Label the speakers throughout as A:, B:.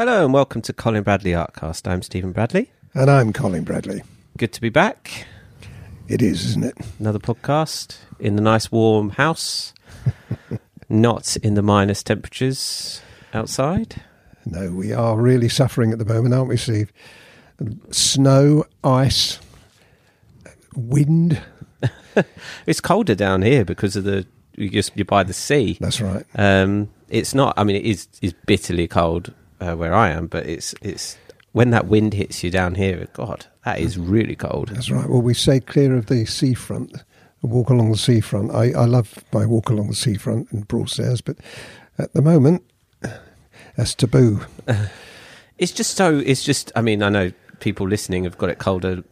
A: Hello and welcome to Colin Bradley Artcast. I'm Stephen Bradley.
B: And I'm Colin Bradley.
A: Good to be back.
B: It is, isn't it?
A: Another podcast in the nice warm house, not in the minus temperatures outside.
B: No, we are really suffering at the moment, aren't we, Steve? Snow, ice, wind.
A: It's colder down here because of the you just you're by the sea.
B: That's right.
A: Um, it's not. I mean, it is is bitterly cold uh, where I am, but it's it's when that wind hits you down here. God, that is really cold.
B: That's right. Well, we stayed clear of the seafront, walk along the seafront. I, I love my walk along the seafront in Broadstairs, but at the moment, that's taboo.
A: It's just so. It's just. I mean, I know people listening have got it colder,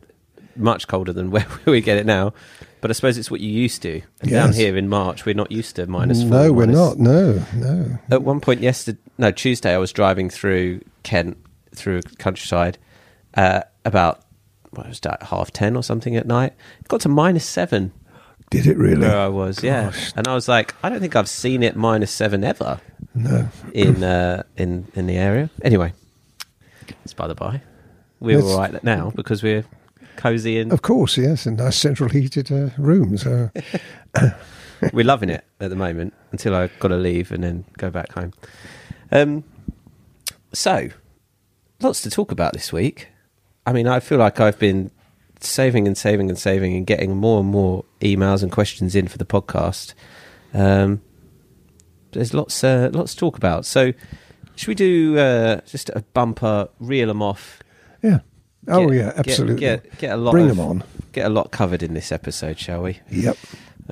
A: much colder than where we get it now. But I suppose it's what you used to. And Down here in March, we're not used to minus four.
B: no, we're
A: minus-
B: not. No, no.
A: At one point yesterday, no Tuesday, I was driving through Kent through countryside uh, about what was that half ten or something at night. It got to minus seven
B: Did it really?
A: where I was, yeah, and I was like, I don't think I've seen it minus seven ever
B: No.
A: in uh, in in the area. Anyway, it's by the by. We're all right now because we're cozy and
B: Of course, yes, and nice central heated uh, room. So
A: we're loving it at the moment until I've got to leave and then go back home. Um, so, lots to talk about this week. I mean, I feel like I've been saving and saving and saving and getting more and more emails and questions in for the podcast. Um, there's lots, uh, lots to talk about. So, should we do uh, just a bumper, reel them off?
B: yeah. Oh
A: Get-
B: yeah,
A: get-
B: absolutely.
A: Get, get, a lot.
B: Bring
A: of,
B: them on.
A: Get a lot covered in this episode, shall we?
B: Yep.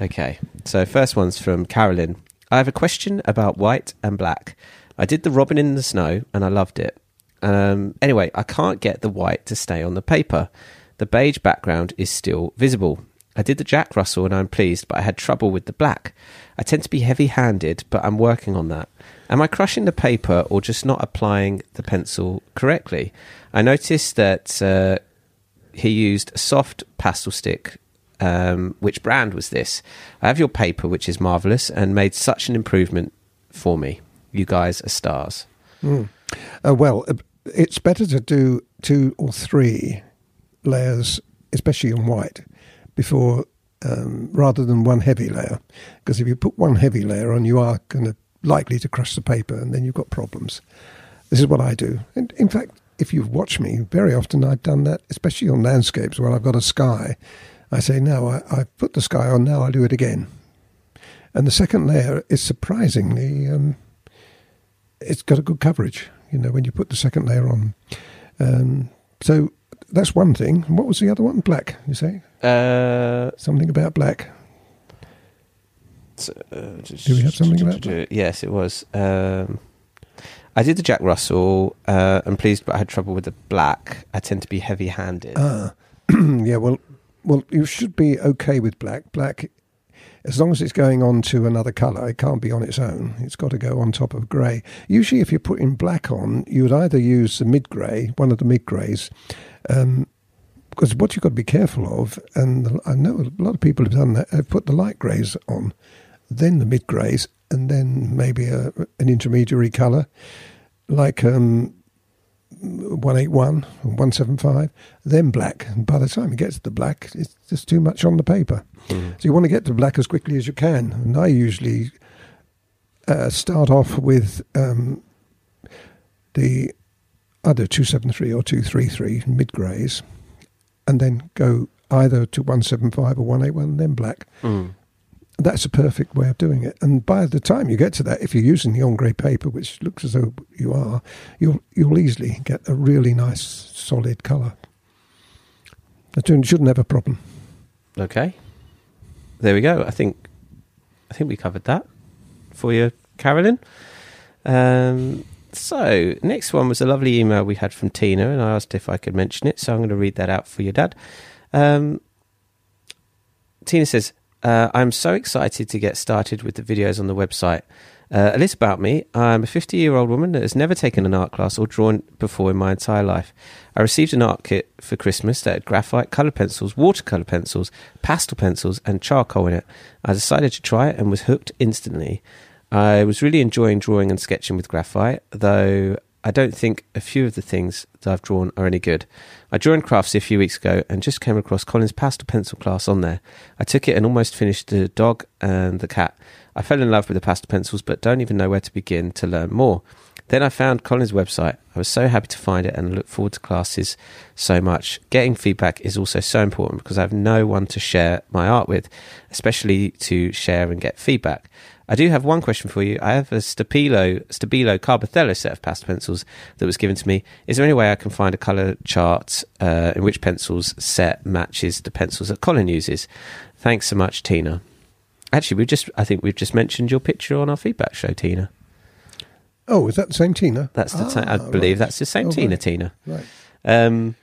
A: Okay, so first one's from Carolyn. I have a question about white and black. I did the Robin in the Snow and I loved it. Um, anyway, I can't get the white to stay on the paper. The beige background is still visible. I did the Jack Russell and I'm pleased, but I had trouble with the black. I tend to be heavy handed, but I'm working on that. Am I crushing the paper or just not applying the pencil correctly? I noticed that uh, he used a soft pastel stick. Um, which brand was this? I have your paper, which is marvelous and made such an improvement for me. You guys are stars.
B: Uh, well, uh, it's better to do two or three layers, especially on white, before um, rather than one heavy layer. Because if you put one heavy layer on, you are going to likely to crush the paper, and then you've got problems. This is what I do. And in fact, if you've watched me, very often I've done that, especially on landscapes where I've got a sky. I say, no, I, I've put the sky on, now I'll do it again. And the second layer is surprisingly um, it's got a good coverage. You know, when you put the second layer on. Um, so that's one thing. What was the other one? Black. You say
A: Uh,
B: something about black.
A: so, uh,
B: Do we have something about?
A: Yes, it was. Um, I did the Jack Russell. Uh, I'm pleased, but I had trouble with the black. I tend to be heavy-handed.
B: Ah, yeah. Well, well, you should be okay with black. Black, as long as it's going on to another colour, it can't be on its own. It's got to go on top of grey. Usually, if you're putting black on, you would either use the mid grey, one of the mid greys. Um, because what you've got to be careful of, and I know a lot of people have done that, have put the light greys on, then the mid greys, and then maybe a, an intermediary colour, like um, 181 or 175, then black. And by the time you get to the black, it's just too much on the paper.
A: Mhm.
B: So you want to get to black as quickly as you can. And I usually uh, start off with um, the either 273 or 233 mid greys, and then go either to 175 or 181, then black.
A: Mm.
B: That's a perfect way of doing it. And by the time you get to that, if you're using the on grey paper, which looks as though you are, you'll you'll easily get a really nice solid colour. You shouldn't have a problem.
A: Okay. There we go. I think I think we covered that for you, Carolyn. Um, so next one was a lovely email we had from Tina, and I asked if I could mention it. So I'm going to read that out for you, Dad. Um, Tina says, uh, "I'm so excited to get started with the videos on the website." Uh, a little about me. I'm a 50 year old woman that has never taken an art class or drawn before in my entire life. I received an art kit for Christmas that had graphite, colour pencils, watercolour pencils, pastel pencils, and charcoal in it. I decided to try it and was hooked instantly. I was really enjoying drawing and sketching with graphite, though I don't think a few of the things that I've drawn are any good. I in Craftsy a few weeks ago and just came across Colin's pastel pencil class on there. I took it and almost finished the dog and the cat. I fell in love with the pastel pencils, but don't even know where to begin to learn more. Then I found Colin's website. I was so happy to find it and look forward to classes so much. Getting feedback is also so important because I have no one to share my art with, especially to share and get feedback. I do have one question for you. I have a Stabilo, Stabilo Carbothello set of pastel pencils that was given to me. Is there any way I can find a colour chart uh, in which pencils set matches the pencils that Colin uses? Thanks so much, Tina. Actually, we just I think we've just mentioned your picture on our feedback show, Tina.
B: Oh, is that the same Tina?
A: That's the ti- I
B: Ah,
A: believe
B: right.
A: that's the same
B: Oh,
A: Tina,
B: right.
A: Tina.
B: Right.
A: Um,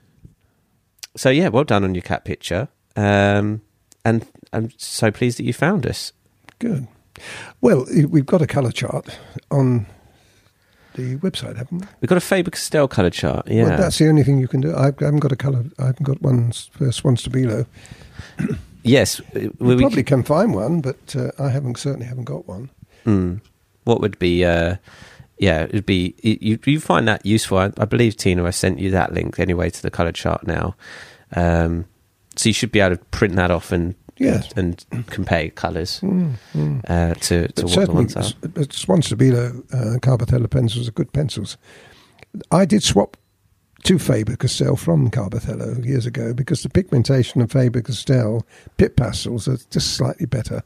A: so yeah, well done on your cat picture. Um, and I'm so pleased that you found us.
B: Good. Well, we've got a colour chart on the website, haven't we?
A: We've got a Faber Castell colour chart. Yeah.
B: Well, that's the only thing you can do. I haven't got a colour. I haven't got one for Swan Stabilo.
A: yes. uh,
B: We
A: we- we
B: probably can find one, but uh, I haven't certainly haven't got one.
A: Mm. What would be? Uh, yeah, it'd be. You you find that useful? I, I believe Tina, I sent you that link anyway to the color chart now. Um, so you should be able to print that off and
B: Yes.
A: and compare colors
B: Mm, mm.
A: uh, to to what the ones are.
B: s- but Swan Stabilo uh, Carbothello pencils are good pencils. I did swap to Faber Castell from Carbothello years ago because the pigmentation of Faber Castell pit pastels are just slightly better.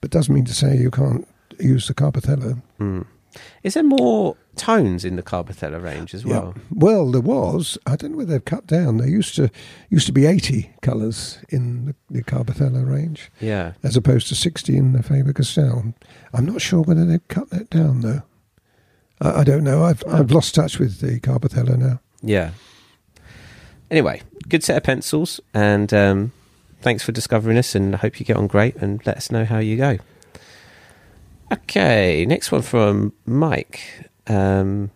B: But doesn't mean to say you can't use the Carbothello.
A: Mm. Is there more tones in the Carbothello range as well?
B: Yeah. Well, there was. I don't know whether they've cut down. There used to used to be eighty colours in the, the range,
A: Yeah.
B: as opposed to sixty in the Faber Castell. I'm not sure whether they've cut that down though. I, I don't know. I've I've lost touch with the Carbothello now.
A: Yeah. Anyway, good set of pencils, and um, thanks for discovering us. And I hope you get on great, and let us know how you go. Okay, next one from Mike. Um,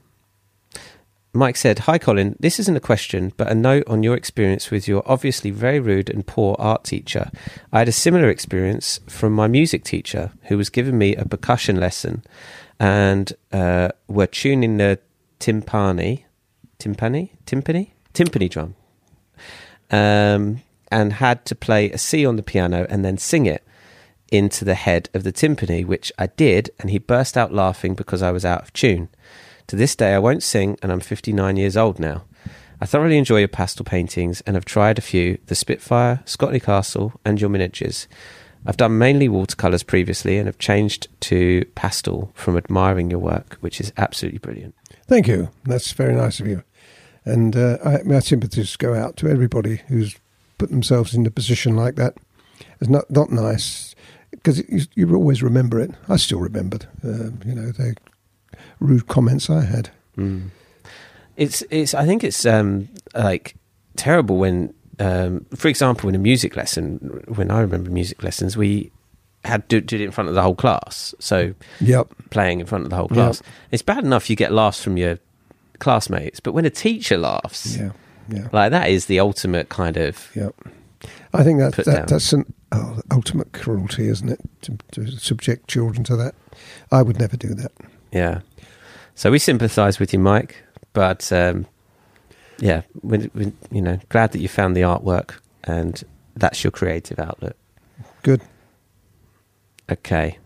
A: Mike said, Hi, Colin. This isn't a question, but a note on your experience with your obviously very rude and poor art teacher. I had a similar experience from my music teacher, who was giving me a percussion lesson and uh, were tuning the timpani, timpani, timpani, timpani drum, um, and had to play a C on the piano and then sing it into the head of the timpani, which I did, and he burst out laughing because I was out of tune. To this day, I won't sing, and I'm 59 years old now. I thoroughly enjoy your pastel paintings and have tried a few the Spitfire, Scotney Castle, and your miniatures. I've done mainly watercolours previously and have changed to pastel from admiring your work, which is absolutely brilliant.
B: Thank you. That's very nice of you. And uh, I, my sympathies go out to everybody who's put themselves in a position like that. It's not not nice because you, you always remember it. I still remembered. Uh, you know the rude comments I had.
A: Mm. It's it's. I think it's um like terrible when, um, for example, in a music lesson. When I remember music lessons, we had to did it in front of the whole class. So
B: Yep.
A: playing in front of the whole class, it's bad enough you get laughs from your classmates, but when a teacher laughs,
B: Yeah. Yeah.
A: like that is the ultimate kind of
B: Yep. I think that, that that's an oh, ultimate cruelty, isn't it? To, to subject children to that. I would never do that.
A: yeah. So we sympathise with you, Mike, but um, yeah, we, we, you know, glad that you found the artwork and that's your creative outlet.
B: Good.
A: Okay.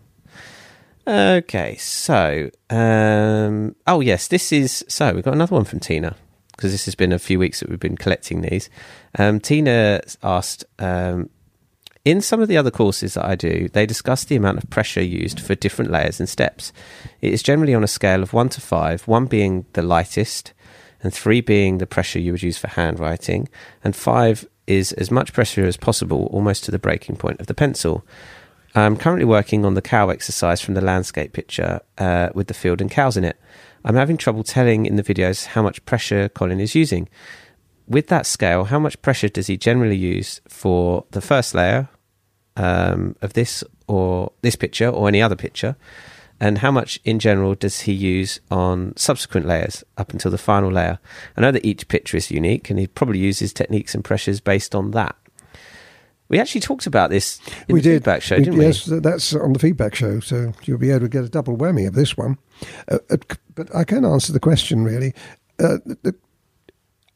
A: Okay, so um oh yes, this is so we've got another one from Tina because this has been a few weeks that we've been collecting these. Um Tina asked um in some of the other courses that I do, they discuss the amount of pressure used for different layers and steps. It is generally on a scale of 1 to 5, 1 being the lightest and 3 being the pressure you would use for handwriting, and 5 is as much pressure as possible, almost to the breaking point of the pencil. I'm currently working on the cow exercise from the landscape picture uh, with the field and cows in it. I'm having trouble telling in the videos how much pressure Colin is using. With that scale, how much pressure does he generally use for the first layer um, of this or this picture or any other picture? And how much in general does he use on subsequent layers up until the final layer? I know that each picture is unique and he probably uses techniques and pressures based on that. We actually talked about this in
B: we
A: the
B: did
A: feedback show,
B: We-
A: didn't we?
B: yes, that's on the feedback show. So you'll be able to get a double whammy of this one. Uh, but I can answer the question really. Uh, the,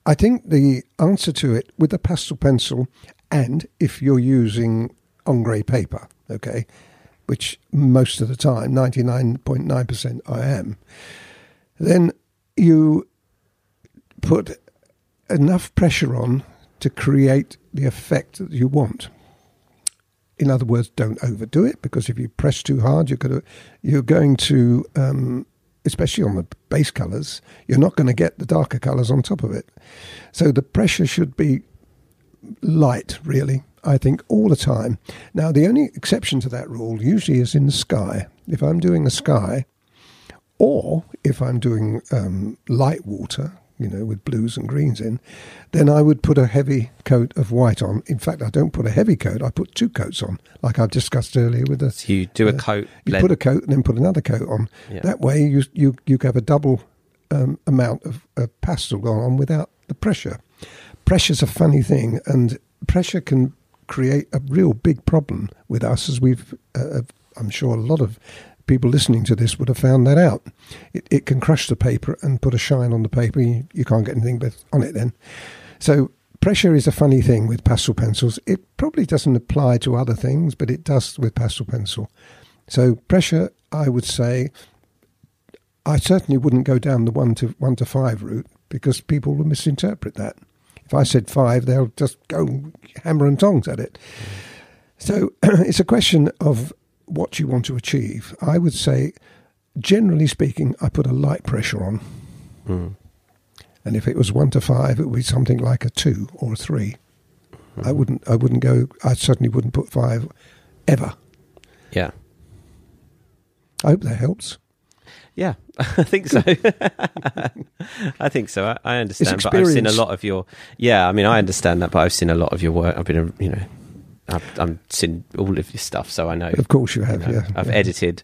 B: I think the answer to it with a pastel pencil, and if you're using on grey paper, okay, which most of the time, ninety nine point nine percent, I am, then you put enough pressure on to create the effect that you want. In other words, don't overdo it because if you press too hard, you're going to, you're going to, um, especially on the base colours, you're not going to get the darker colours on top of it. So the pressure should be light, really. I think all the time. Now, the only exception to that rule usually is in the sky. If I'm doing the sky, or if I'm doing um, light water, you know, with blues and greens in, then I would put a heavy coat of white on. In fact, I don't put a heavy coat; I put two coats on, like I've discussed earlier with the.
A: So you do a
B: Uh,
A: coat.
B: You
A: blend-
B: put a coat and then put another coat on.
A: Yeah.
B: That way, you you you have a double um, amount of, of pastel going on without the pressure. Pressure's a funny thing, and pressure can create a real big problem with us, as we've. Uh, I'm sure a lot of people listening to this would have found that out. It, it can crush the paper and put a shine on the paper. You, you can't get anything but on it then. So pressure is a funny thing with pastel pencils. It probably doesn't apply to other things, but it does with pastel pencil. So pressure, I would say, I certainly wouldn't go down the one to one to five route because people will misinterpret that. If I said five, they'll just go hammer and tongs at it. So it's a question of what you want to achieve. I would say, generally speaking, I put a light pressure on.
A: Mm.
B: And if it was one to five, it would be something like a two or a 3 I wouldn't. I wouldn't go. I certainly wouldn't put five ever.
A: Yeah.
B: I hope that helps.
A: Yeah, I think so. I think so. I, I understand, but I've seen a lot of your. Yeah, I mean, I understand that, but I've seen a lot of your work. I've been, a, you know, I've, I've seen all of your stuff, so I know.
B: Of course, you
A: you
B: have.
A: know,
B: yeah,
A: I've
B: yeah.
A: edited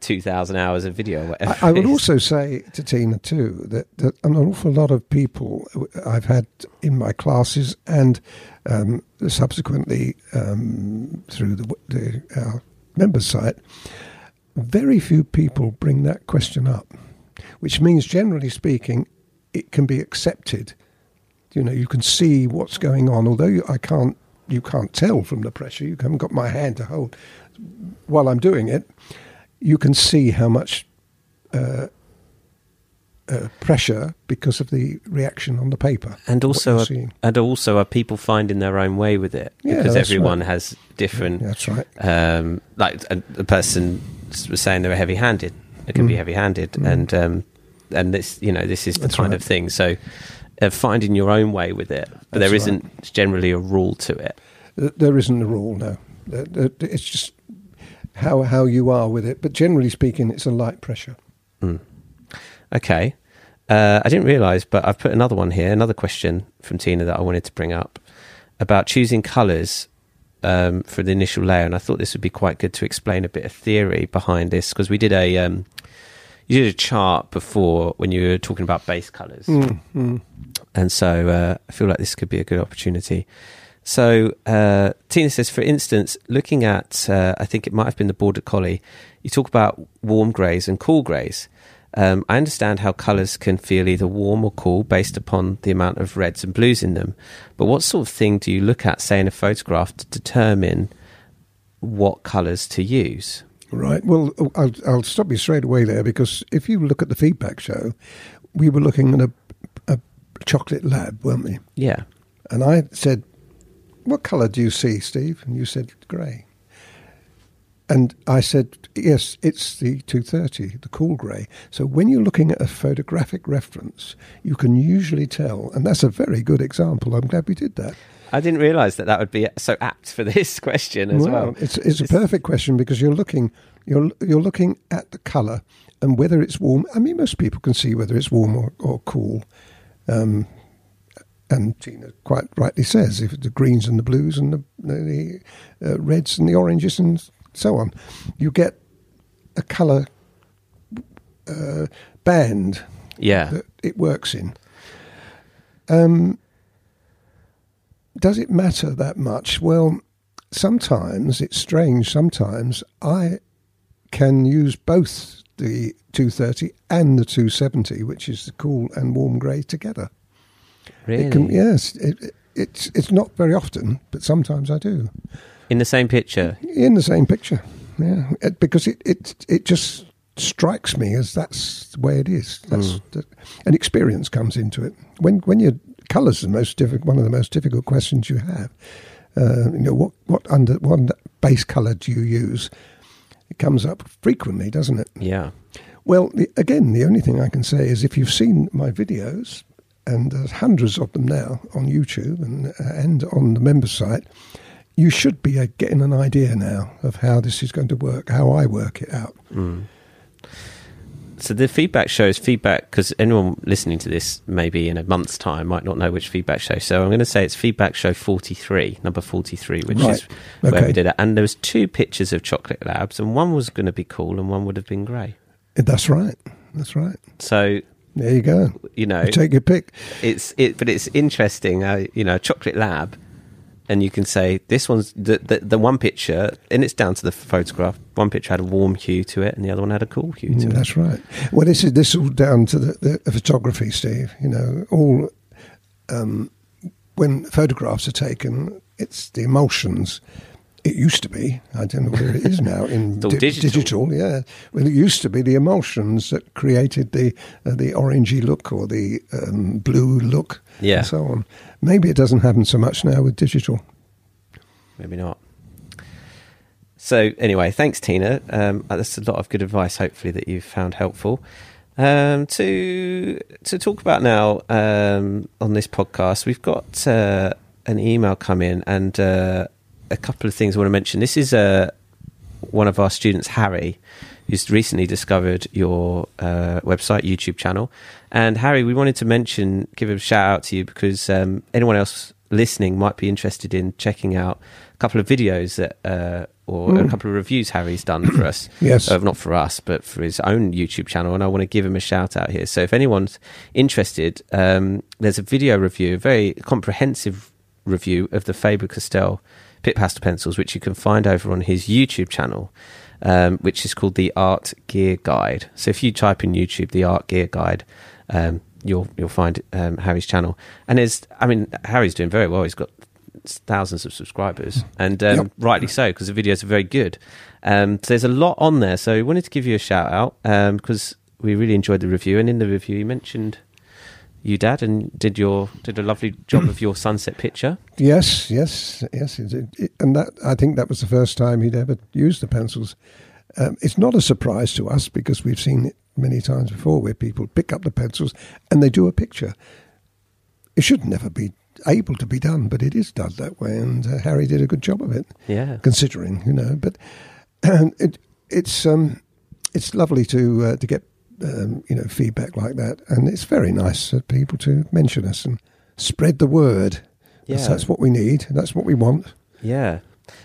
A: two thousand hours of video. Whatever
B: I, I would also say to Tina too that, that an awful lot of people I've had in my classes and um, subsequently um, through the, the our members site, very few people bring that question up, which means generally speaking, it can be accepted. You know, you can see what's going on, although you, I can't. You can't tell from the pressure. You haven't got my hand to hold while I'm doing it. You can see how much uh, uh, pressure because of the reaction on the paper.
A: and also,
B: you're
A: and also, are people finding their own way with it
B: Yeah,
A: because everyone
B: right.
A: has different.
B: That's right.
A: um, like a, the person was saying they were heavy-handed. It can be
B: Mm.
A: heavy-handed,
B: Mm.
A: and um, and this, you know, this is the
B: That's
A: kind
B: right.
A: of thing. So, uh, finding your own way with it, but
B: That's
A: there
B: right.
A: isn't generally a rule to it.
B: There isn't a rule, no. It's just how how you are with it. But generally speaking, it's a light pressure.
A: Mm. Okay, uh, I didn't realise, but I've put another one here, another question from Tina that I wanted to bring up about choosing colours um, for the initial layer, and I thought this would be quite good to explain a bit of theory behind this because we did a um, you did a chart before when you were talking about base colours.
B: Mm, mm.
A: And so uh, I feel like this could be a good opportunity. So uh, Tina says, for instance, looking at, uh, I think it might have been the Border Collie, you talk about warm greys and cool greys. Um, I understand how colours can feel either warm or cool based upon the amount of reds and blues in them. But what sort of thing do you look at, say, in a photograph to determine what colours to use?
B: Right. Well, I'll, I'll stop you straight away there because if you look at the feedback show, we were looking at a, a chocolate lab, weren't we?
A: Yeah.
B: And I said, What colour do you see, Steve? And you said, Grey. And I said, Yes, it's the 230, the cool grey. So when you're looking at a photographic reference, you can usually tell. And that's a very good example. I'm glad we did that.
A: I didn't realise that that would be so apt for this question as well.
B: It's, it's a perfect question because you're looking you're you're looking at the colour and whether it's warm. I mean, most people can see whether it's warm or, or cool. Um, and Tina quite rightly says if the greens and the blues and the, the uh, reds and the oranges and so on, you get a colour uh, band
A: Yeah.
B: that it works in. Um, does it matter that much? Well, sometimes it's strange. Sometimes I can use both the 230 and the 270, which is the cool and warm grey together.
A: Really?
B: It can, yes, it, it, it's it's not very often, but sometimes I do
A: In the same picture.
B: in the same picture. Yeah, it, because it, it it just strikes me as that's the way it is. That's
A: Mm.
B: the, and experience comes into it. When when your colours are the most difficult, one of the most difficult questions you have. Uh, you know what what under what base colour do you use? Comes up frequently, doesn't it?
A: Yeah.
B: Well, the, again, the only thing I can say is if you've seen my videos, and there's hundreds of them now on YouTube and, uh, and on the member site, you should be uh, getting an idea now of how this is going to work, how I work it out.
A: Mm. So the feedback shows feedback because anyone listening to this maybe in a month's time might not know which feedback show. So I'm going to say it's feedback show 43, number 43, which
B: Right.
A: is where we did it. And there was two pictures of chocolate labs, and one was going to be cool, and one would have been grey.
B: That's right. That's right.
A: So
B: There you go.
A: you know,
B: You take your pick.
A: it's it, but it's interesting. Uh, you know, chocolate lab, and you can say this one's the, the the one picture, and it's down to the photograph. One picture had a warm hue to it, and the other one had a cool hue to
B: Mm,
A: it.
B: That's right. Well, this is this is all down to the, the photography, Steve. You know, all um, when photographs are taken, it's the emulsions. It used to be. I don't know where it is now. In
A: It's all digital.
B: yeah. Well, it used to be the emulsions that created the uh, the orangey look or the um, blue look,
A: Yeah.
B: and so on. Maybe it doesn't happen so much now with digital.
A: Maybe not. So anyway, thanks, Tina. Um, that's a lot of good advice. Hopefully that you've found helpful. Um, to to talk about now um, on this podcast, we've got uh, an email come in and uh, a couple of things I want to mention. This is uh, one of our students, Harry, who's recently discovered your uh, website, YouTube channel. And Harry, we wanted to mention, give a shout out to you because um, anyone else listening might be interested in checking out a couple of videos that, uh, or a
B: Mm.
A: couple of reviews Harry's done for us.
B: Yes.
A: Uh, not for us, but for his own YouTube channel. And I want to give him a shout out here. So if anyone's interested, um, there's a video review, a very comprehensive review of the Faber Castell Pit Pastel pencils, which you can find over on his YouTube channel, um, which is called the Art Gear Guide. So if you type in YouTube the Art Gear Guide, um, you'll you'll find um, Harry's channel. And there's, I mean, Harry's doing very well. He's got thousands of subscribers, and um,
B: Yep.
A: rightly so because the videos are very good. Um, so there's a lot on there. So we wanted to give you a shout out because we really enjoyed the review. And in the review, you mentioned you, Dad, and did your did a lovely job of your sunset picture.
B: Yes, yes, yes. It, it, and that I think that was the first time he'd ever used the pencils. Um, it's not a surprise to us because we've seen it many times before where people pick up the pencils and they do a picture. It should never be able to be done, but it is done that way, and uh, Harry did a good job of it,
A: Yeah,
B: considering you know. But it, it's um, it's lovely to uh, to get um, you know feedback like that, and it's very nice for people to mention us and spread the word. That's,
A: Yeah.
B: that's what we need. That's what we want.
A: Yeah.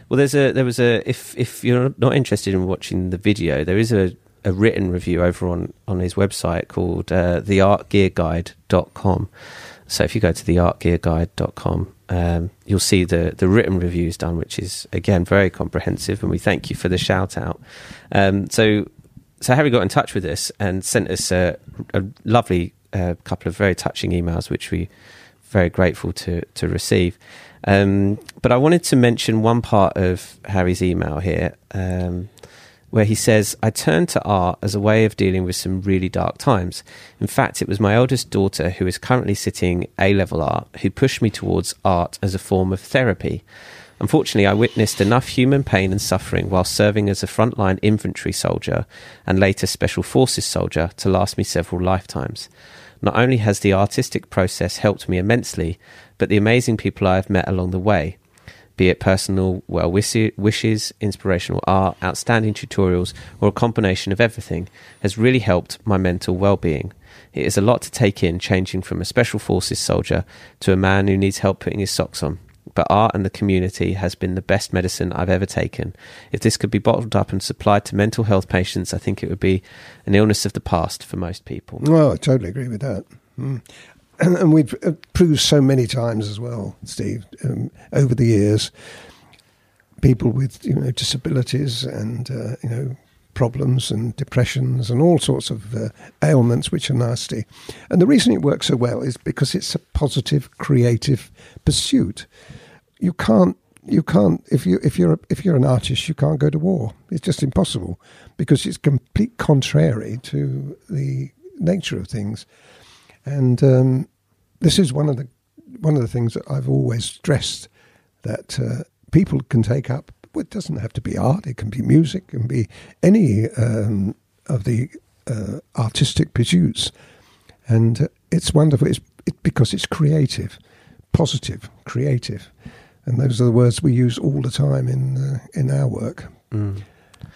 A: Well, there's a there was a if if you're not interested in watching the video, there is a, a written review over on on his website called uh, theartgearguide.com. So if you go to theartgearguide.com, um, you'll see the the written reviews done, which is again very comprehensive, and we thank you for the shout out. Um, so so Harry got in touch with us and sent us a, a lovely uh, couple of very touching emails, which we very grateful to to receive. Um, but I wanted to mention one part of Harry's email here, um, where he says, "I turned to art as a way of dealing with some really dark times. In fact, it was my eldest daughter, who is currently sitting A level art, who pushed me towards art as a form of therapy." Unfortunately, I witnessed enough human pain and suffering while serving as a frontline infantry soldier and later special forces soldier to last me several lifetimes. Not only has the artistic process helped me immensely, but the amazing people I have met along the way, be it personal well wishes, inspirational art, outstanding tutorials, or a combination of everything, has really helped my mental well being. It is a lot to take in, changing from a special forces soldier to a man who needs help putting his socks on. But art and the community has been the best medicine I've ever taken. If this could be bottled up and supplied to mental health patients, I think it would be an illness of the past for most people.
B: Well, I totally agree with that. Mm. and we've uh, proved so many times as well, Steve, um, over the years, people with you know disabilities and uh, you know problems and depressions and all sorts of uh, ailments which are nasty. And the reason it works so well is because it's a positive, creative pursuit. You can't you can't if you if you're if you're an artist you can't go to war. It's just impossible because it's complete contrary to the nature of things. And um, this is one of the one of the things that I've always stressed that uh, people can take up it doesn't have to be art. It can be music. It can be any um, of the uh, artistic pursuits. And uh, it's wonderful. It's it, because it's creative positive creative and those are the words we use all the time in uh, in our work.
A: Mm.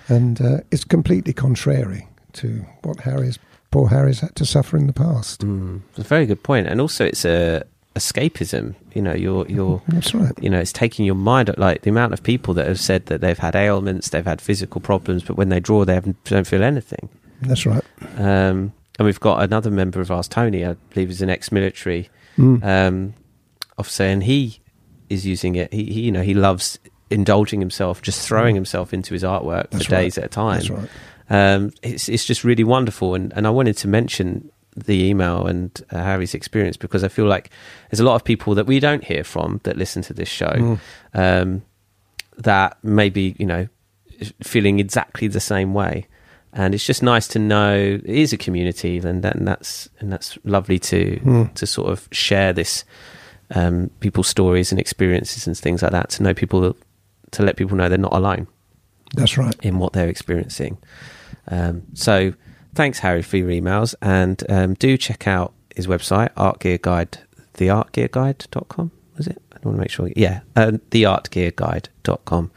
B: And uh, it's completely contrary to what Harry's poor Harry's had to suffer in the past.
A: Mm. It's a very good point, and also it's a escapism. You know, you're you're
B: That's right.
A: you know, it's taking your mind. Like the amount of people that have said that they've had ailments, they've had physical problems, but when they draw, they haven't, don't feel anything.
B: That's right.
A: Um, and we've got another member of ours, Tony, I believe, is an ex-military
B: Mm.
A: um, officer, and he is using it. He, he, you know, he loves indulging himself, just throwing himself into his artwork.
B: That's
A: for days at a time.
B: That's right.
A: Um, it's it's just really wonderful, and, and I wanted to mention the email and uh, Harry's experience because I feel like there's a lot of people that we don't hear from that listen to this show
B: Mm.
A: um, that maybe you know feeling exactly the same way, and it's just nice to know it is a community, and, that, and that's and that's lovely to
B: Mm.
A: to sort of share this um, people's stories and experiences and things like that to know people to let people know they're not alone
B: That's right.
A: in what they're experiencing. Um, so thanks, Harry, for your emails. And um, do check out his website, Art Gear Guide, theartgearguide.com, was it? I want to make sure. Yeah, uh, theartgearguide.com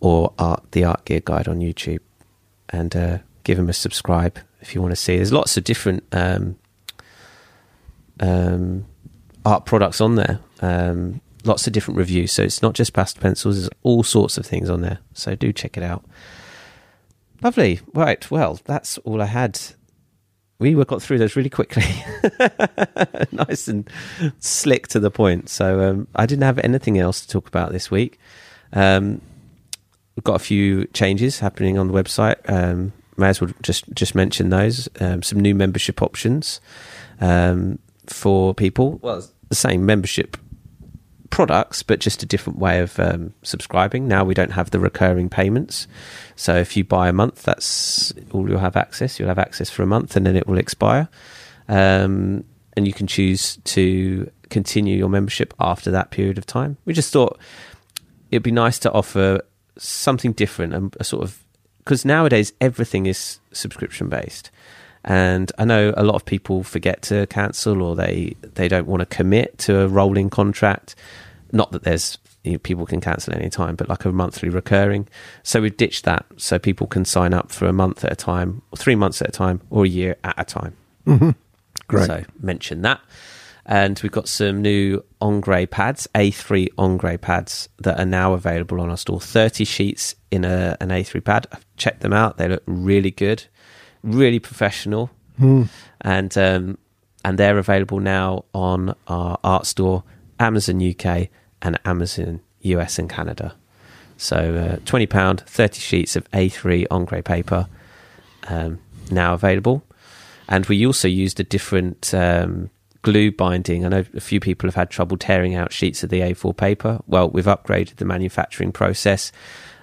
A: or art, the Art Gear Guide on YouTube. And uh, give him a subscribe if you want to see. There's lots of different um, um, art products on there. Um, lots of different reviews. So it's not just pastel pencils, there's all sorts of things on there. So do check it out. Lovely. Right. Well, that's all I had. We got through those really quickly. nice and slick to the point. So um, I didn't have anything else to talk about this week. Um, we've got a few changes happening on the website. Um, may as well just just mention those. Um, some new membership options um, for people. Well, the same membership products, but just a different way of um, subscribing. Now we don't have the recurring payments. So if you buy a month, that's all you'll have access. You'll have access for a month, and then it will expire. Um, and you can choose to continue your membership after that period of time. We just thought it'd be nice to offer something different and a sort of because nowadays everything is subscription based and i know a lot of people forget to cancel or they they don't want to commit to a rolling contract not that there's you know, people can cancel any time but like a monthly recurring so we've ditched that so people can sign up for a month at a time or three months at a time or a year at a time
B: hmm Great.
A: so mention that. And we've got some new On Grey pads, A3 On Grey pads that are now available on our store. 30 sheets in a, an A3 pad. I've checked them out. They look really good, really professional.
B: Hmm.
A: And um, and they're available now on our art store, Amazon UK and Amazon US and Canada. So uh, £20, 30 sheets of A3 on grey paper um, now available. And we also used a different um, glue binding. I know a few people have had trouble tearing out sheets of the A4 paper. Well, we've upgraded the manufacturing process,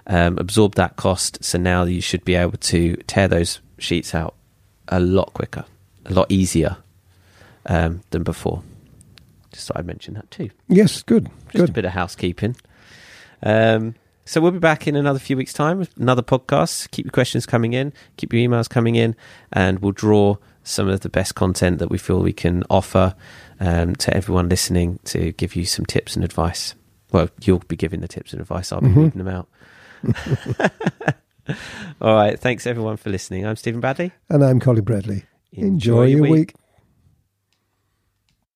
A: um, absorbed that cost, so now you should be able to tear those sheets out a lot quicker, a lot easier um, than before. Just thought I'd mention that too.
B: Yes, good.
A: Just a
B: Good.
A: bit of housekeeping. Um, so we'll be back in another few weeks' time with another podcast. Keep your questions coming in, keep your emails coming in, and we'll draw some of the best content that we feel we can offer um, to everyone listening to give you some tips and advice. Well, you'll be giving the tips and advice. I'll be
B: Mhm.
A: reading them out. All right. Thanks everyone for listening. I'm Stephen Bradley.
B: And I'm Colin Bradley. Enjoy, your week.